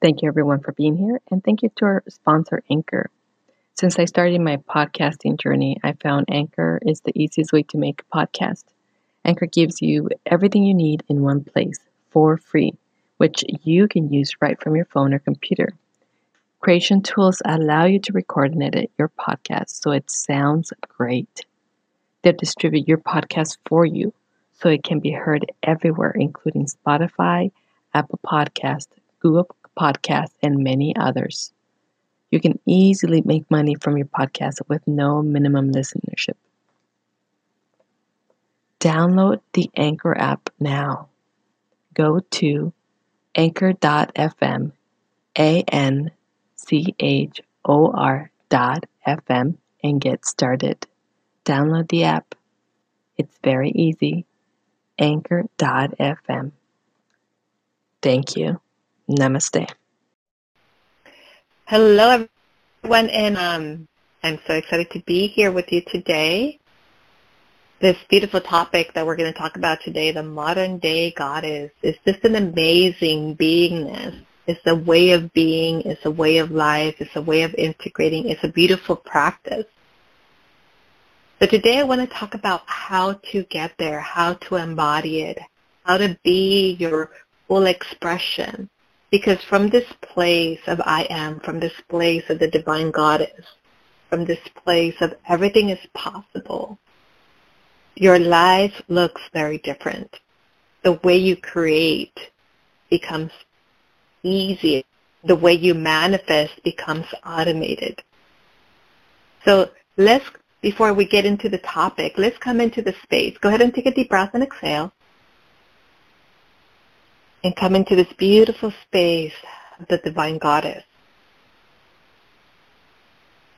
Thank you, everyone, for being here, and thank you to our sponsor, Anchor. Since I started my podcasting journey, I found Anchor is the easiest way to make a podcast. Anchor gives you everything you need in one place for free, which you can use right from your phone or computer. Creation tools allow you to record and edit your podcast so it sounds great. They'll distribute your podcast for you so it can be heard everywhere, including Spotify, Apple Podcast, Google Podcast, and many others. You can easily make money from your podcast with no minimum listenership. Download the Anchor app now. Go to anchor.fm, A N C H O R dot FM, and get started. Download the app. It's very easy. Anchor.fm. Thank you. Namaste. Hello, everyone, and um, I'm so excited to be here with you today. This beautiful topic that we're going to talk about today, the modern day goddess, is just an amazing beingness. It's a way of being. It's a way of life. It's a way of integrating. It's a beautiful practice. So today I want to talk about how to get there, how to embody it, how to be your full expression. Because from this place of I am, from this place of the divine goddess, from this place of everything is possible, your life looks very different. The way you create becomes easy. The way you manifest becomes automated. So let's, before we get into the topic, let's come into the space. Go ahead and take a deep breath and exhale and come into this beautiful space of the divine goddess.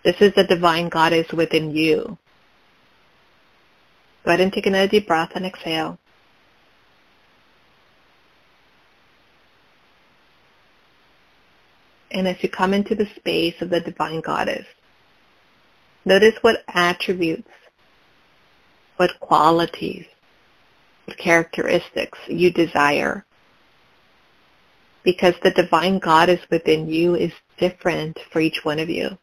This is the divine goddess within you. Go ahead and take another deep breath and exhale. And as you come into the space of the divine goddess, notice what attributes, what qualities, what characteristics you desire because the divine goddess within you is different for each one of you.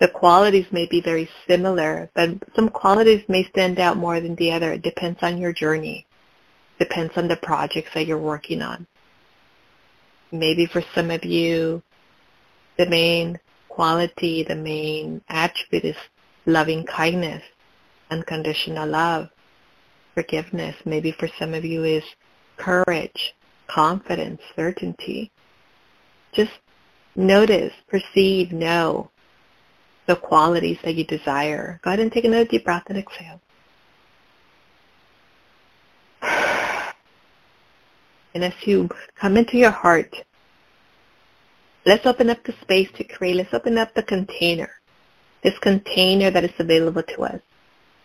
The qualities may be very similar, but some qualities may stand out more than the other. It depends on your journey. Depends on the projects that you're working on. Maybe for some of you, the main quality, the main attribute is loving kindness, unconditional love, forgiveness. Maybe for some of you is courage, confidence, certainty. Just notice, perceive, know the qualities that you desire. Go ahead and take another deep breath and exhale. And as you come into your heart, let's open up the space to create. Let's open up the container, this container that is available to us.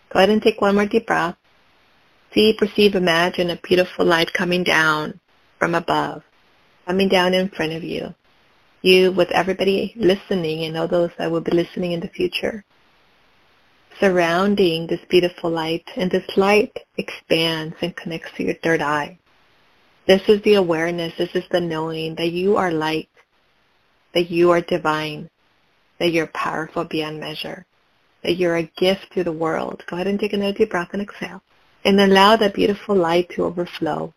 Go ahead and take one more deep breath. See, perceive, imagine a beautiful light coming down from above, coming down in front of you. You with everybody listening and all those that will be listening in the future. Surrounding this beautiful light and this light expands and connects to your third eye. This is the awareness, this is the knowing that you are light, that you are divine, that you're powerful beyond measure, that you're a gift to the world. Go ahead and take another deep breath and exhale. And allow that beautiful light to overflow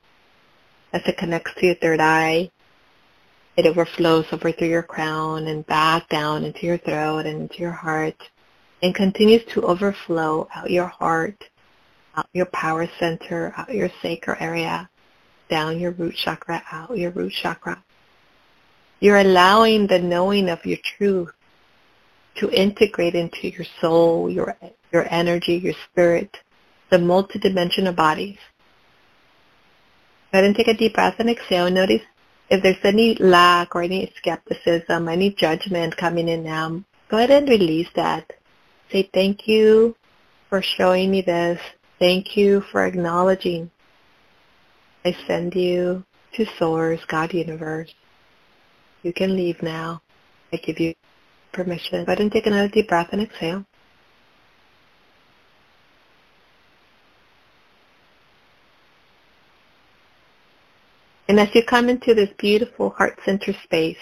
as it connects to your third eye. It overflows over through your crown and back down into your throat and into your heart and continues to overflow out your heart, out your power center, out your sacral area, down your root chakra, out your root chakra. You're allowing the knowing of your truth to integrate into your soul, your, your energy, your spirit, the multidimensional bodies Go ahead and take a deep breath and exhale. Notice if there's any lack or any skepticism, any judgment coming in now, go ahead and release that. Say thank you for showing me this. Thank you for acknowledging. I send you to Source, God Universe. You can leave now. I give you permission. Go ahead and take another deep breath and exhale. And as you come into this beautiful heart center space,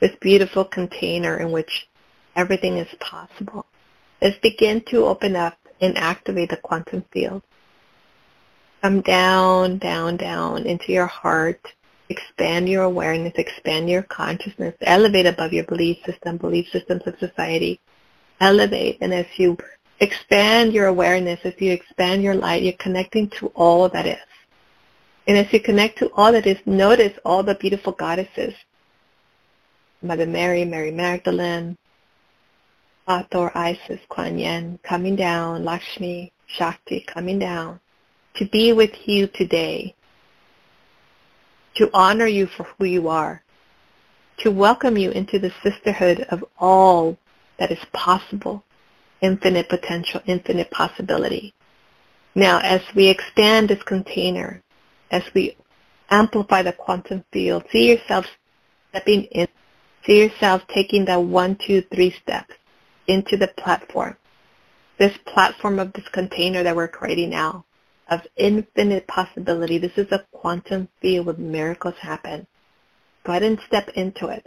this beautiful container in which everything is possible, let's begin to open up and activate the quantum field. Come down, down, down into your heart. Expand your awareness, expand your consciousness, elevate above your belief system, belief systems of society. Elevate, and as you expand your awareness, as you expand your light, you're connecting to all that is. And as you connect to all that is, notice all the beautiful goddesses. Mother Mary, Mary Magdalene, Hathor, Isis, Kuan Yin coming down, Lakshmi, Shakti coming down to be with you today, to honor you for who you are, to welcome you into the sisterhood of all that is possible, infinite potential, infinite possibility. Now, as we expand this container, as we amplify the quantum field, see yourself stepping in, see yourself taking that one, two, three steps into the platform, this platform of this container that we're creating now of infinite possibility. This is a quantum field where miracles happen. Go ahead and step into it.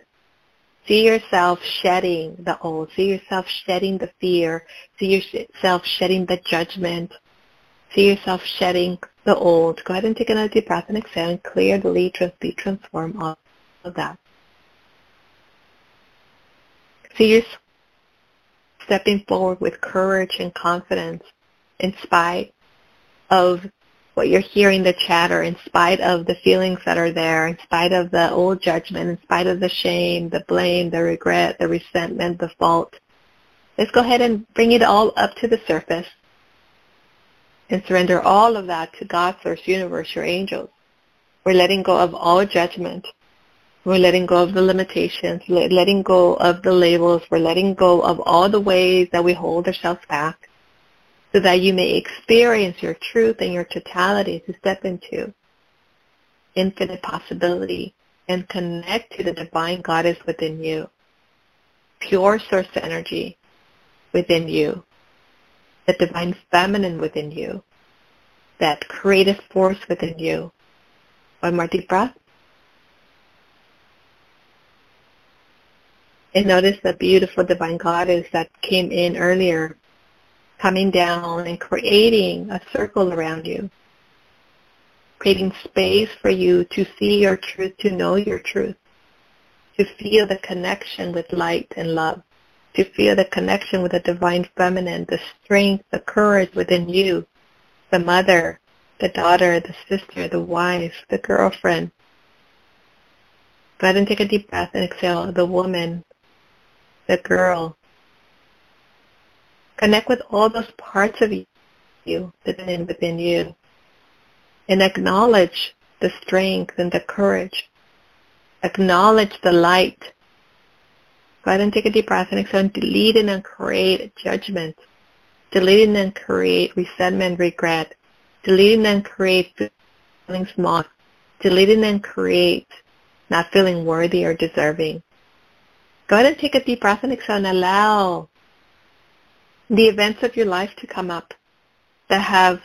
See yourself shedding the old. See yourself shedding the fear. See yourself shedding the judgment. See yourself shedding the old. Go ahead and take another deep breath and exhale and clear, delete, transmute, transform all of that. See yourself stepping forward with courage and confidence in spite of what you're hearing the chatter in spite of the feelings that are there, in spite of the old judgment, in spite of the shame, the blame, the regret, the resentment, the fault. Let's go ahead and bring it all up to the surface and surrender all of that to God, Source, Universe, your angels. We're letting go of all judgment. We're letting go of the limitations, letting go of the labels. We're letting go of all the ways that we hold ourselves back so that you may experience your truth and your totality to step into infinite possibility and connect to the divine goddess within you, pure source energy within you, the divine feminine within you, that creative force within you. One more deep breath. And notice the beautiful divine goddess that came in earlier coming down and creating a circle around you, creating space for you to see your truth, to know your truth, to feel the connection with light and love, to feel the connection with the divine feminine, the strength, the courage within you, the mother, the daughter, the sister, the wife, the girlfriend. Go ahead and take a deep breath and exhale. The woman, the girl, Connect with all those parts of you within within you. And acknowledge the strength and the courage. Acknowledge the light. Go ahead and take a deep breath and exhale and delete and create judgment. Delete and create resentment, regret. Delete and create feeling small. Delete and create not feeling worthy or deserving. Go ahead and take a deep breath and exhale and allow the events of your life to come up that have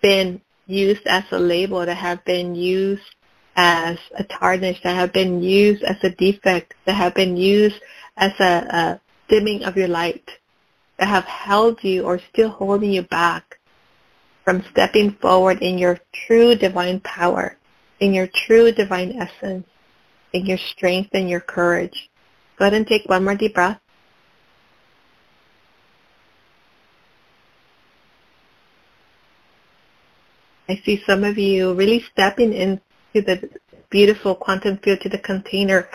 been used as a label, that have been used as a tarnish, that have been used as a defect, that have been used as a, a dimming of your light, that have held you or still holding you back from stepping forward in your true divine power, in your true divine essence, in your strength and your courage. Go ahead and take one more deep breath. I see some of you really stepping into the beautiful quantum field to the container.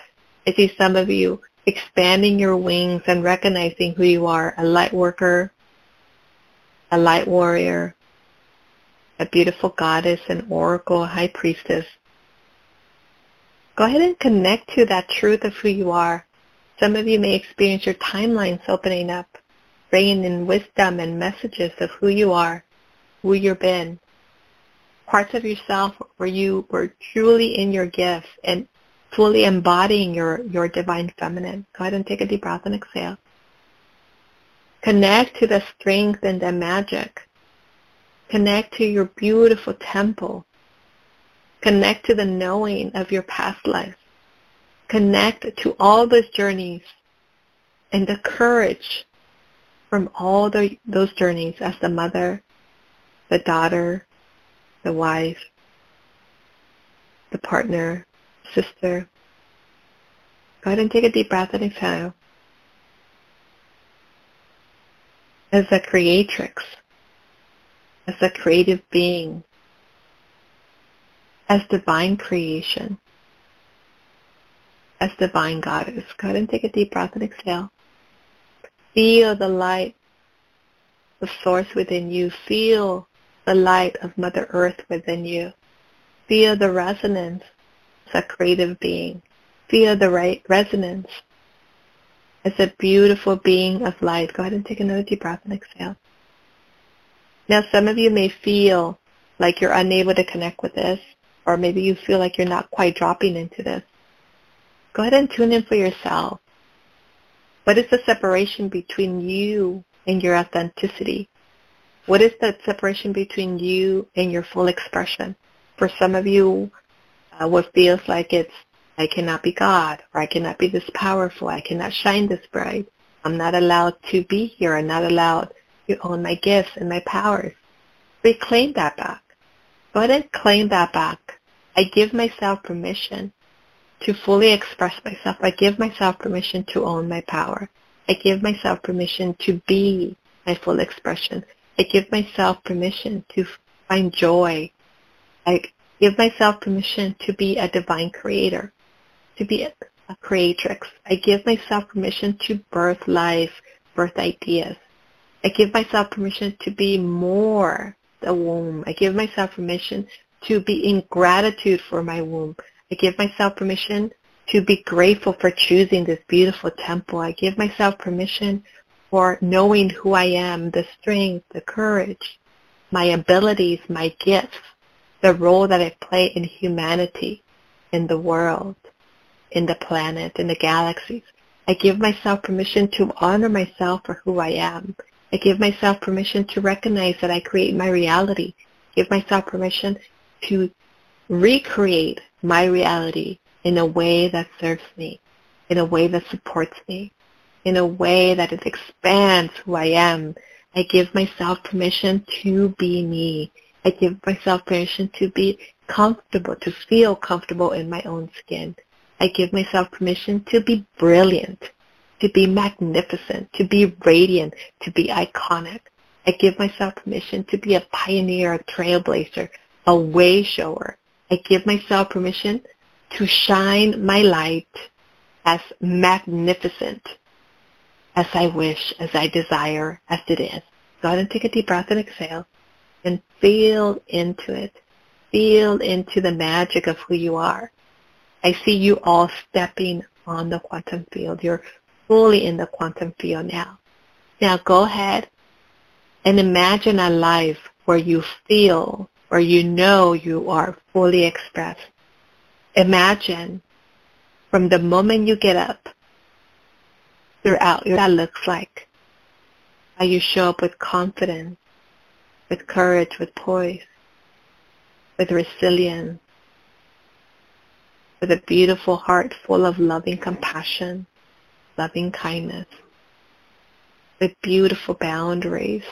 I see some of you expanding your wings and recognizing who you are, a light worker, a light warrior, a beautiful goddess, an oracle, a high priestess. Go ahead and connect to that truth of who you are. Some of you may experience your timelines opening up, bringing in wisdom and messages of who you are, who you've been, parts of yourself where you were truly in your gifts and fully embodying your, your divine feminine. Go ahead and take a deep breath and exhale. Connect to the strength and the magic. Connect to your beautiful temple. Connect to the knowing of your past life. Connect to all those journeys and the courage from all the, those journeys as the mother, the daughter, the wife, the partner, sister. Go ahead and take a deep breath and exhale. As a creatrix, as a creative being, as divine creation, as divine goddess. Go ahead and take a deep breath and exhale. Feel the light, the source within you. Feel the light of Mother Earth within you. Feel the resonance as a creative being. Feel the right resonance as a beautiful being of light. Go ahead and take another deep breath and exhale. Now some of you may feel like you're unable to connect with this, or maybe you feel like you're not quite dropping into this. Go ahead and tune in for yourself. What is the separation between you and your authenticity? What is that separation between you and your full expression? For some of you, uh, what feels like it's, I cannot be God, or I cannot be this powerful, I cannot shine this bright, I'm not allowed to be here, I'm not allowed to own my gifts and my powers. Reclaim that back. Go ahead and claim that back. I give myself permission to fully express myself. I give myself permission to own my power. I give myself permission to be my full expression. I give myself permission to find joy. I give myself permission to be a divine creator, to be a, creatrix. I give myself permission to birth life, birth ideas. I give myself permission to be more the womb. I give myself permission to be in gratitude for my womb. I give myself permission to be grateful for choosing this beautiful temple. I give myself permission for knowing who I am, the strength, the courage, my abilities, my gifts, the role that I play in humanity, in the world, in the planet, in the galaxies. I give myself permission to honor myself for who I am. I give myself permission to recognize that I create my reality. Give myself permission to recreate my reality in a way that serves me, in a way that supports me, in a way that it expands who I am. I give myself permission to be me. I give myself permission to be comfortable, to feel comfortable in my own skin. I give myself permission to be brilliant, to be magnificent, to be radiant, to be iconic. I give myself permission to be a pioneer, a trailblazer, a way shower. I give myself permission to shine my light as magnificent as I wish, as I desire, as it is. Go ahead and take a deep breath and exhale and feel into it. Feel into the magic of who you are. I see you all stepping on the quantum field. You're fully in the quantum field now. Now go ahead and imagine a life where you feel, where you know you are fully expressed imagine from the moment you get up throughout what that looks like. How you show up with confidence, with courage, with poise, with resilience, with a beautiful heart full of loving compassion, loving kindness, with beautiful boundaries,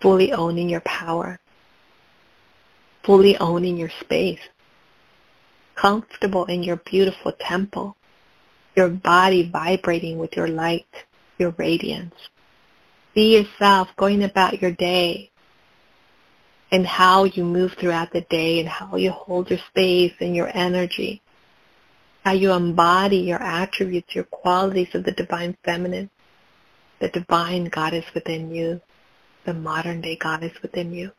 fully owning your power, fully owning your space, comfortable in your beautiful temple, your body vibrating with your light, your radiance. See yourself going about your day and how you move throughout the day and how you hold your space and your energy, how you embody your attributes, your qualities of the divine feminine, the divine goddess within you, the modern day goddess within you.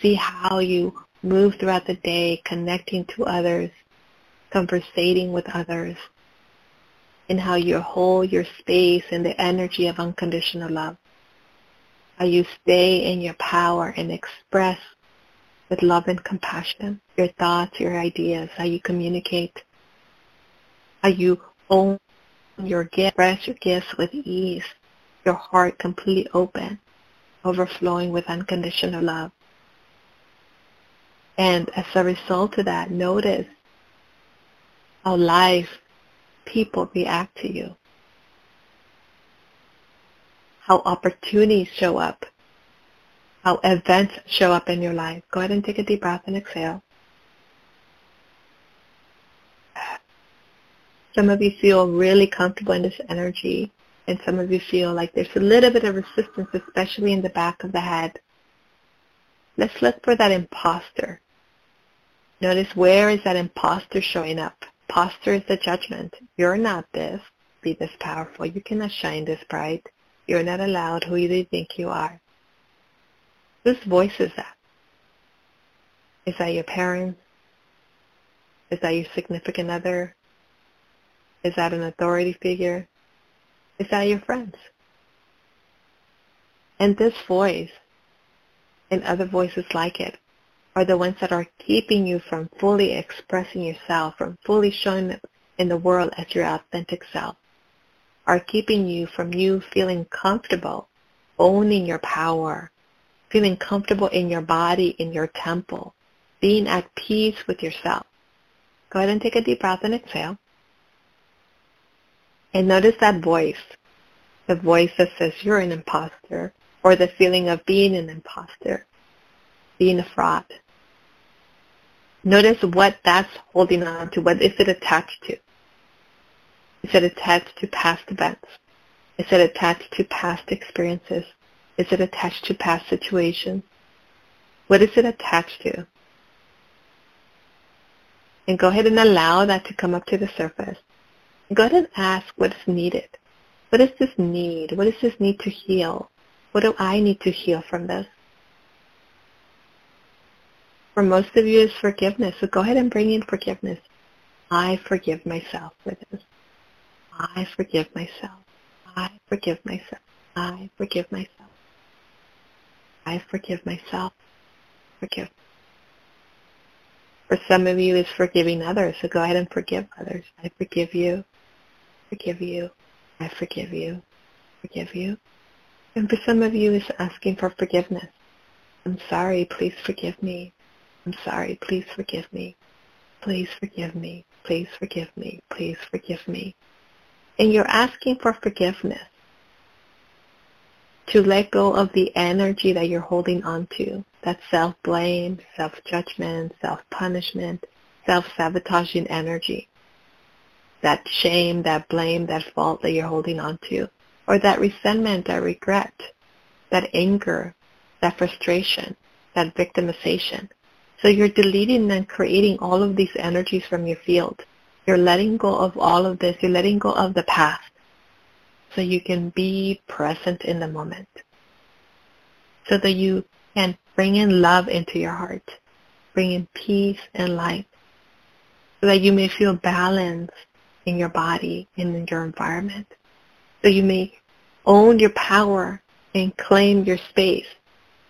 See how you move throughout the day connecting to others, conversating with others, and how you hold your space and the energy of unconditional love. How you stay in your power and express with love and compassion your thoughts, your ideas, how you communicate, how you own your gift, express your gifts with ease, your heart completely open, overflowing with unconditional love. And as a result of that, notice how life, people react to you. How opportunities show up. How events show up in your life. Go ahead and take a deep breath and exhale. Some of you feel really comfortable in this energy, and some of you feel like there's a little bit of resistance, especially in the back of the head. Let's look for that imposter. Notice where is that imposter showing up. Imposter is the judgment. You're not this. Be this powerful. You cannot shine this bright. You're not allowed who you think you are. Whose voice is that? Is that your parents? Is that your significant other? Is that an authority figure? Is that your friends? And this voice and other voices like it are the ones that are keeping you from fully expressing yourself, from fully showing in the world as your authentic self, are keeping you from you feeling comfortable owning your power, feeling comfortable in your body, in your temple, being at peace with yourself. Go ahead and take a deep breath and exhale. And notice that voice, the voice that says you're an imposter, or the feeling of being an imposter, being a fraud. Notice what that's holding on to. What is it attached to? Is it attached to past events? Is it attached to past experiences? Is it attached to past situations? What is it attached to? And go ahead and allow that to come up to the surface. Go ahead and ask what is needed. What is this need? What is this need to heal? What do I need to heal from this? For most of you is forgiveness. So go ahead and bring in forgiveness. I forgive myself for this. I forgive myself. I forgive myself. I forgive myself. I forgive myself. Forgive. For some of you, is forgiving others. So go ahead and forgive others. I forgive you forgive you. I forgive you. Forgive you. And for some of you, is asking for forgiveness. I'm sorry. Please forgive me. I'm sorry. Please forgive me. Please forgive me. Please forgive me. Please forgive me. And you're asking for forgiveness to let go of the energy that you're holding on to. That self-blame, self-judgment, self-punishment, self-sabotaging energy that shame, that blame, that fault that you're holding on to, or that resentment, that regret, that anger, that frustration, that victimization. So you're deleting and creating all of these energies from your field. You're letting go of all of this. You're letting go of the past so you can be present in the moment. So that you can bring in love into your heart, bring in peace and light, so that you may feel balanced in your body and in your environment. So you may own your power and claim your space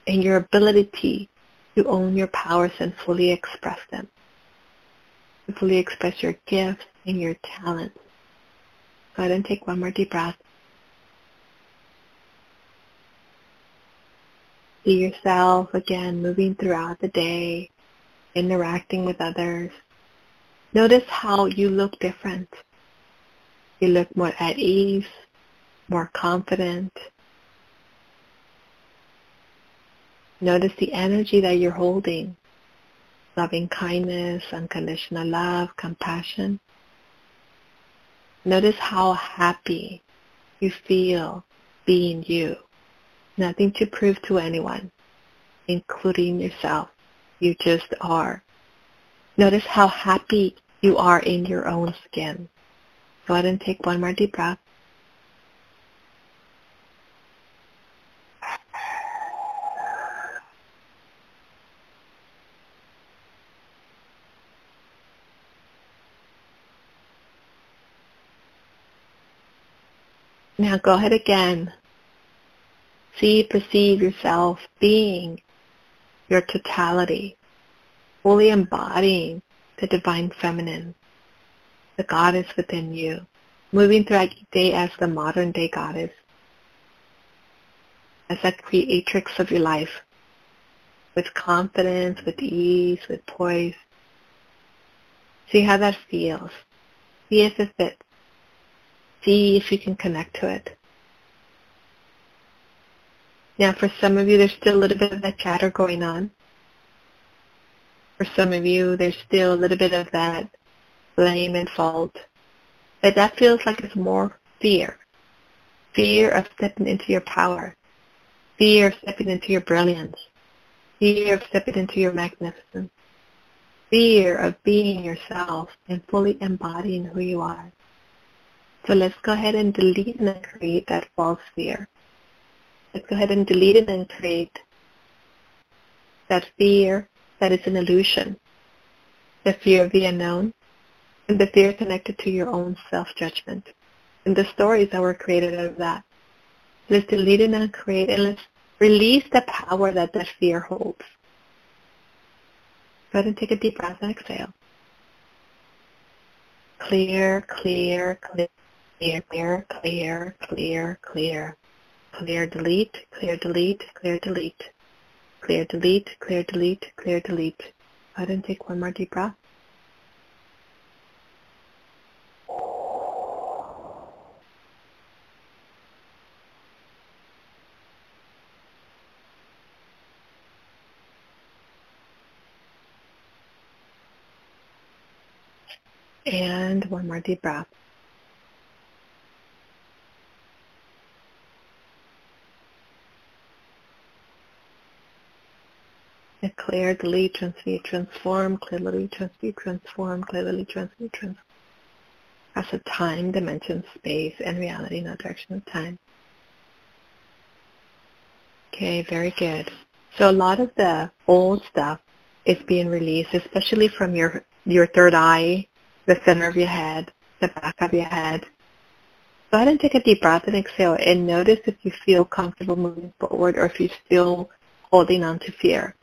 and your ability to own your powers and fully express them. To fully express your gifts and your talents. Go ahead and take one more deep breath. See yourself again moving throughout the day, interacting with others, Notice how you look different. You look more at ease, more confident. Notice the energy that you're holding. Loving kindness, unconditional love, compassion. Notice how happy you feel being you. Nothing to prove to anyone, including yourself. You just are. Notice how happy you are in your own skin. Go ahead and take one more deep breath. Now go ahead again. See, perceive yourself being your totality, fully embodying the divine feminine, the goddess within you, moving throughout your day as the modern day goddess, as that creatrix of your life, with confidence, with ease, with poise. See how that feels. See if it fits. See if you can connect to it. Now for some of you, there's still a little bit of that chatter going on. For some of you, there's still a little bit of that blame and fault. But that feels like it's more fear. Fear of stepping into your power. Fear of stepping into your brilliance. Fear of stepping into your magnificence. Fear of being yourself and fully embodying who you are. So let's go ahead and delete and create that false fear. Let's go ahead and delete it and create that fear that is an illusion. The fear of the unknown and the fear connected to your own self-judgment and the stories that were created out of that. Let's delete it and create and let's release the power that that fear holds. Go ahead and take a deep breath and exhale. Clear, clear, clear, clear, clear, clear, clear. Clear, Clear, delete, clear, delete, clear, delete. Clear, delete, clear, delete, clear, delete. Go ahead and take one more deep breath. And one more deep breath. Clear, delete, transmute, transform, clear, delete, transmute, transform, clear, delete, transmute, transform. As a time, dimension, space, and reality, not direction of time. Okay, very good. So a lot of the old stuff is being released, especially from your your third eye, the center of your head, the back of your head. Go ahead and take a deep breath and exhale and notice if you feel comfortable moving forward or if you're still holding on to fear.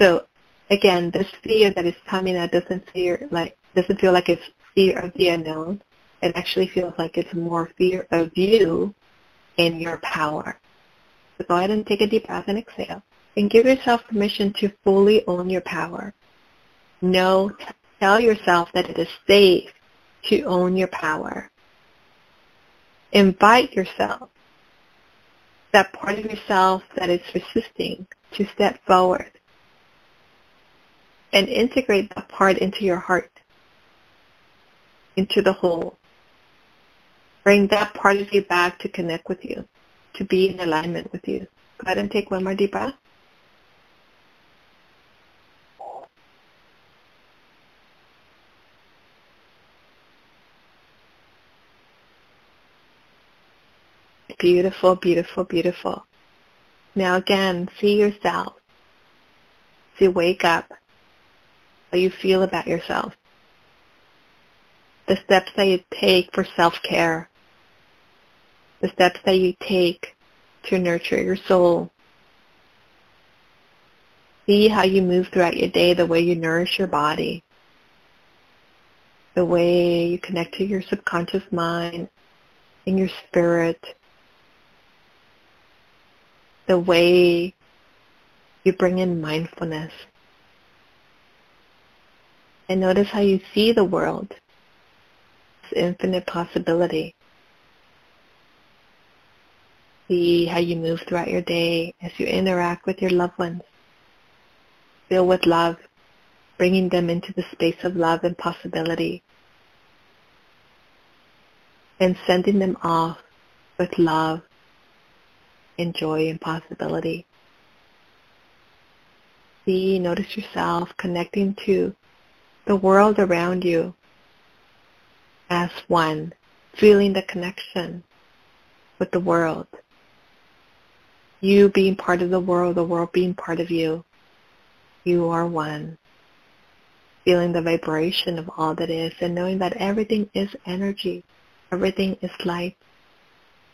So again, this fear that is coming out doesn't fear like doesn't feel like it's fear of the unknown. It actually feels like it's more fear of you and your power. So go ahead and take a deep breath and exhale. And give yourself permission to fully own your power. Know, tell yourself that it is safe to own your power. Invite yourself, that part of yourself that is resisting, to step forward and integrate that part into your heart, into the whole. Bring that part of you back to connect with you, to be in alignment with you. Go ahead and take one more deep breath. Beautiful, beautiful, beautiful. Now again, see yourself. See, wake up how you feel about yourself, the steps that you take for self-care, the steps that you take to nurture your soul. See how you move throughout your day, the way you nourish your body, the way you connect to your subconscious mind and your spirit, the way you bring in mindfulness and notice how you see the world. It's infinite possibility. See how you move throughout your day as you interact with your loved ones. Fill with love, bringing them into the space of love and possibility. And sending them off with love and joy and possibility. See, notice yourself connecting to the world around you as one, feeling the connection with the world. You being part of the world, the world being part of you. You are one. Feeling the vibration of all that is and knowing that everything is energy. Everything is light.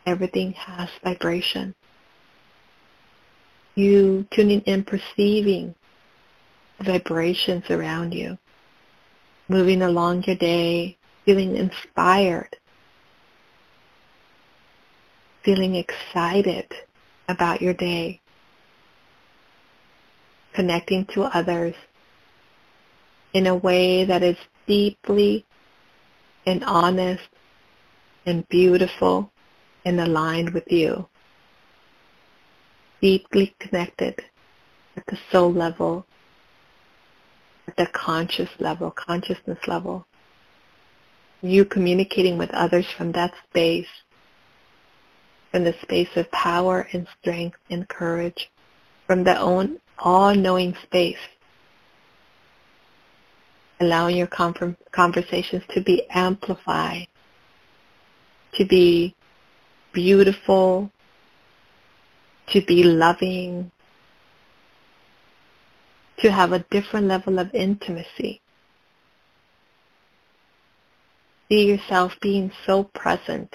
Everything has vibration. You tuning in, perceiving vibrations around you moving along your day, feeling inspired, feeling excited about your day, connecting to others in a way that is deeply and honest and beautiful and aligned with you. Deeply connected at the soul level, at the conscious level, consciousness level. You communicating with others from that space, from the space of power and strength and courage, from the own all-knowing space allowing your conversations to be amplified, to be beautiful, to be loving, to have a different level of intimacy. See yourself being so present.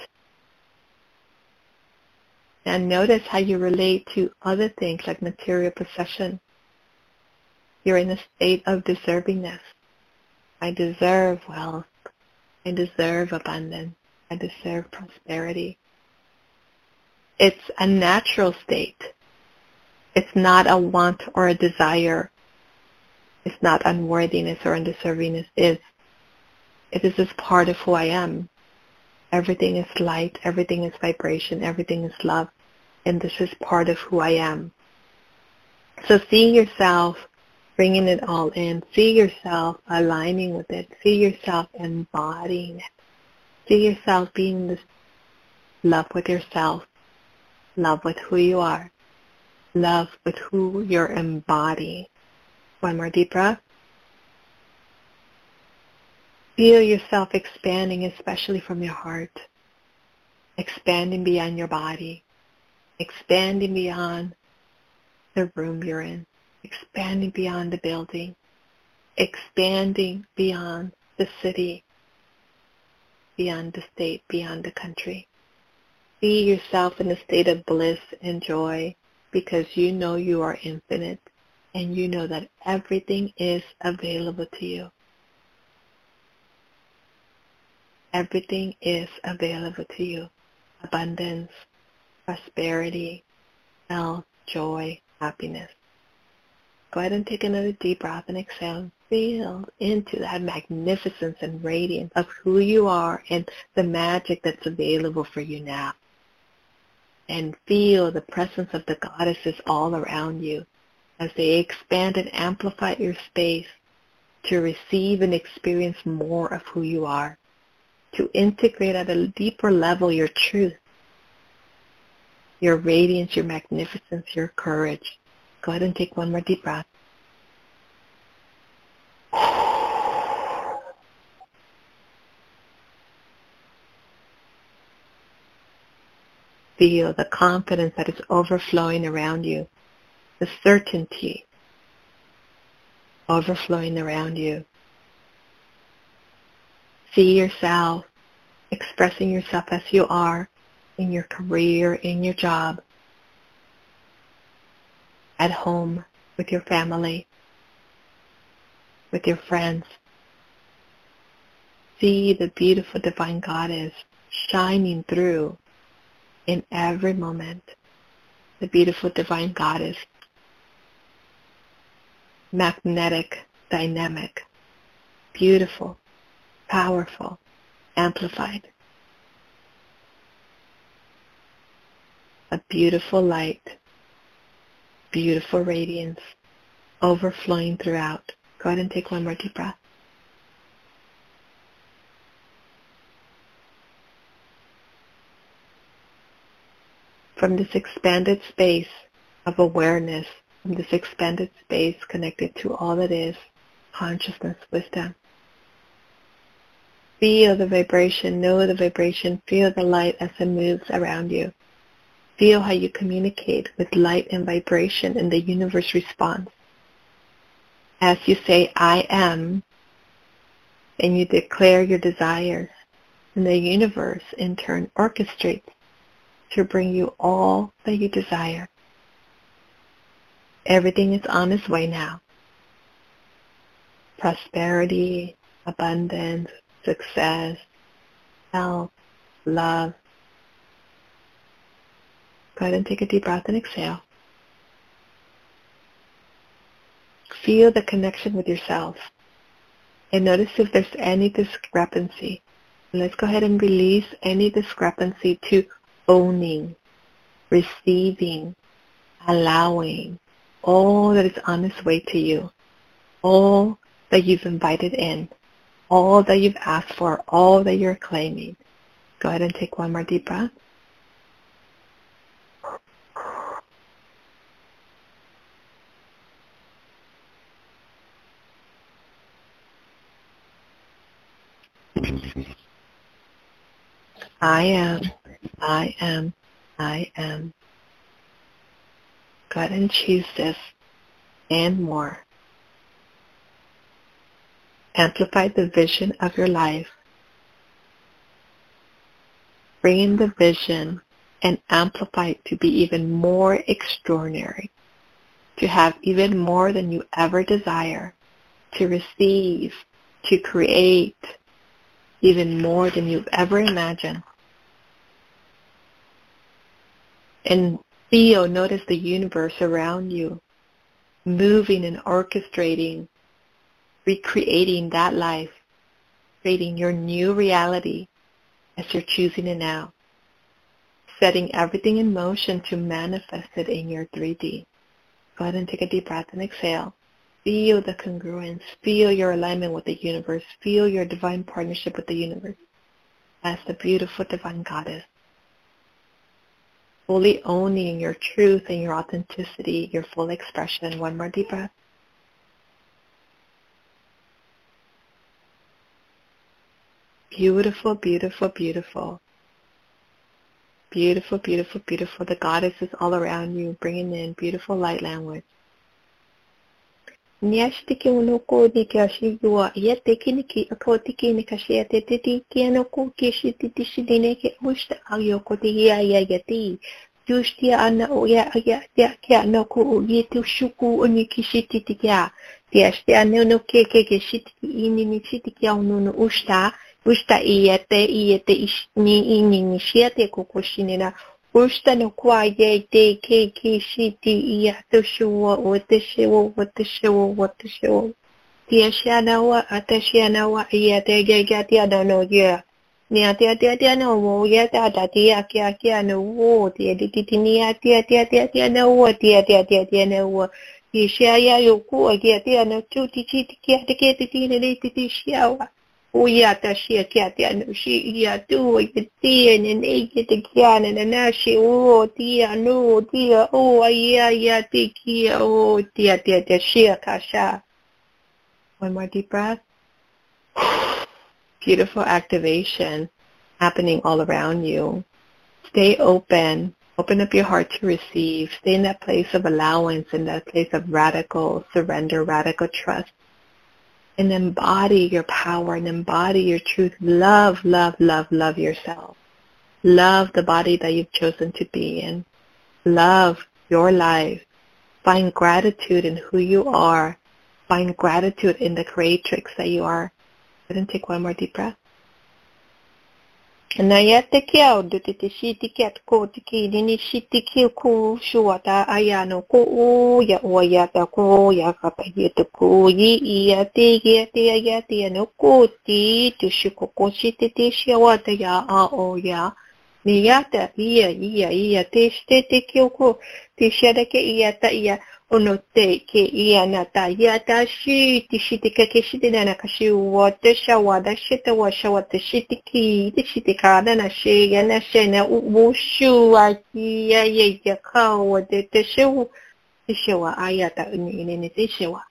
And notice how you relate to other things like material possession. You're in a state of deservingness. I deserve wealth. I deserve abundance. I deserve prosperity. It's a natural state. It's not a want or a desire. It's not unworthiness or undeservingness. It's, it is just part of who I am. Everything is light. Everything is vibration. Everything is love. And this is part of who I am. So seeing yourself bringing it all in. See yourself aligning with it. See yourself embodying it. See yourself being this love with yourself, love with who you are, love with who you're embodying. One more deep breath. Feel yourself expanding, especially from your heart, expanding beyond your body, expanding beyond the room you're in. Expanding beyond the building, expanding beyond the city, beyond the state, beyond the country. See yourself in a state of bliss and joy because you know you are infinite and you know that everything is available to you. Everything is available to you. Abundance, prosperity, health, joy, happiness. Go ahead and take another deep breath and exhale feel into that magnificence and radiance of who you are and the magic that's available for you now. And feel the presence of the goddesses all around you as they expand and amplify your space to receive and experience more of who you are, to integrate at a deeper level your truth, your radiance, your magnificence, your courage, Go ahead and take one more deep breath. Feel the confidence that is overflowing around you, the certainty overflowing around you. See yourself expressing yourself as you are in your career, in your job, at home with your family, with your friends. See the beautiful divine goddess shining through in every moment. The beautiful divine goddess, magnetic, dynamic, beautiful, powerful, amplified. A beautiful light beautiful radiance overflowing throughout. Go ahead and take one more deep breath. From this expanded space of awareness, this expanded space connected to all that is, consciousness, wisdom. Feel the vibration, know the vibration, feel the light as it moves around you. Feel how you communicate with light and vibration and the universe responds. As you say, I am, and you declare your desires, and the universe in turn orchestrates to bring you all that you desire. Everything is on its way now. Prosperity, abundance, success, health, love, Go ahead and take a deep breath and exhale. Feel the connection with yourself. And notice if there's any discrepancy. Let's go ahead and release any discrepancy to owning, receiving, allowing all that is on its way to you, all that you've invited in, all that you've asked for, all that you're claiming. Go ahead and take one more deep breath. I am, I am, I am. Go ahead and choose this and more. Amplify the vision of your life. Bring in the vision and amplify it to be even more extraordinary, to have even more than you ever desire, to receive, to create even more than you've ever imagined and feel, notice the universe around you, moving and orchestrating, recreating that life, creating your new reality as you're choosing it now, setting everything in motion to manifest it in your 3D. Go ahead and take a deep breath and exhale. Feel the congruence. Feel your alignment with the universe. Feel your divine partnership with the universe as the beautiful divine goddess fully owning your truth and your authenticity, your full expression. One more deep breath. Beautiful, beautiful, beautiful. Beautiful, beautiful, beautiful. The goddess is all around you, bringing in beautiful light language. न्यास्तिकिनोकोदिकाशियुआ यतिकिनिकि अथोतिकिनिकशयतितिकिनोकोकिशितितिशिदिनेके उष्ट अग्योकोतियाययति Justia anna uya aya ya kya no ku uye tu shuku unyi kishiti tikya. Tiashti anne no keke kishiti ini ni shiti kya unu no ushta. Ushta iye te iye te ishni ini ni shiate kukushinina. 无声的话也得可以可以是第一呀，都是我，我的是我，我的是我，我的是我。第二下呢，我啊，第三呢，我也得给给第二的了呀。你啊，第二第二第二呢，我也得打第二第二第二呢，我第二第第第你啊，第二第二第二第二呢，我第二第二第二第二呢，我。第下呀有过第二第二呢，就第第第第第第第第第第下哇。O a ia ia te kia o tia tia tia shia ka sha. One more deep breath. Beautiful activation happening all around you. Stay open. Open up your heart to receive. Stay in that place of allowance, in that place of radical surrender, radical trust and embody your power and embody your truth. Love, love, love, love yourself. Love the body that you've chosen to be in. Love your life. Find gratitude in who you are. Find gratitude in the creatrix that you are. And take one more deep breath. Na jie tikėjo, du titi šį tikėt, ko tikėjini šį tikė, ko šiuota ajano, ko oja, oja, ta koja, kapa jie tikoji, jie tėje, tėje, tėje, nu ko titi šį, ko ko šį titi šį, oja, ja, a, oja. Ni jate, jie, jie, jie, tai štai tikėjau, ko, tai šia da ke jie, ta jie. Ono te ke ia na ta ia ta shi ti shi te ke ke shi te na ka shi wa te sha wa da shi te wa sha wa te shi te ki te shi te ka da na shi ya na shi na u wu shu a ki ya ye ya ka wa te te shi wu te shi wa a ya ta ni ni ni te shi wa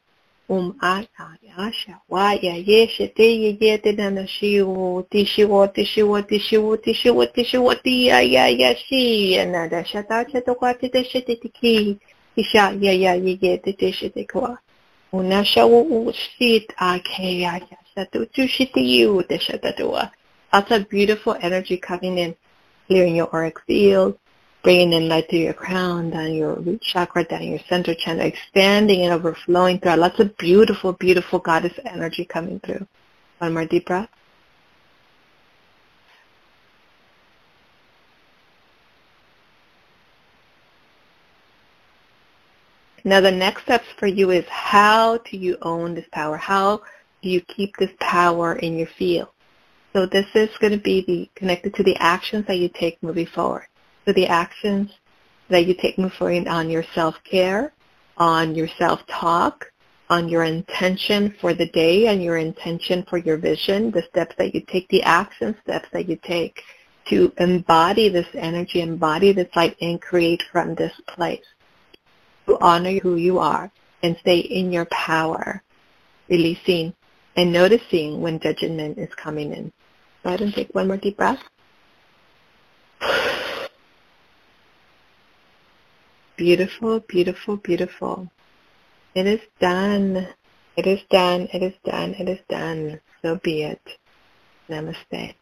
um a ta ya sha wa ya ye shi te ye ye te na na shi wu ti shi wa ti shi wa ti shi wu ti shi wa ti shi wa ti ya ya ya shi ya na da sha ta che to ka te te shi te te ki Isha. Una sha wo u shit a ke ya ya sha tu tu shi te you te sha ta tua. Lots of beautiful energy coming in, clearing your auric field, bringing in light through your crown, down your root chakra, down your center channel, expanding and overflowing through. Lots of beautiful, beautiful goddess energy coming through. One more deep breath. Now the next steps for you is how do you own this power? How do you keep this power in your field? So this is going to be the, connected to the actions that you take moving forward. So the actions that you take moving forward on your self-care, on your self-talk, on your intention for the day and your intention for your vision, the steps that you take, the action steps that you take to embody this energy, embody this light, and create from this place. To honor who you are and stay in your power, releasing and noticing when judgment is coming in. Go ahead and take one more deep breath. Beautiful, beautiful, beautiful. It is done. It is done. It is done. It is done. So be it. Namaste.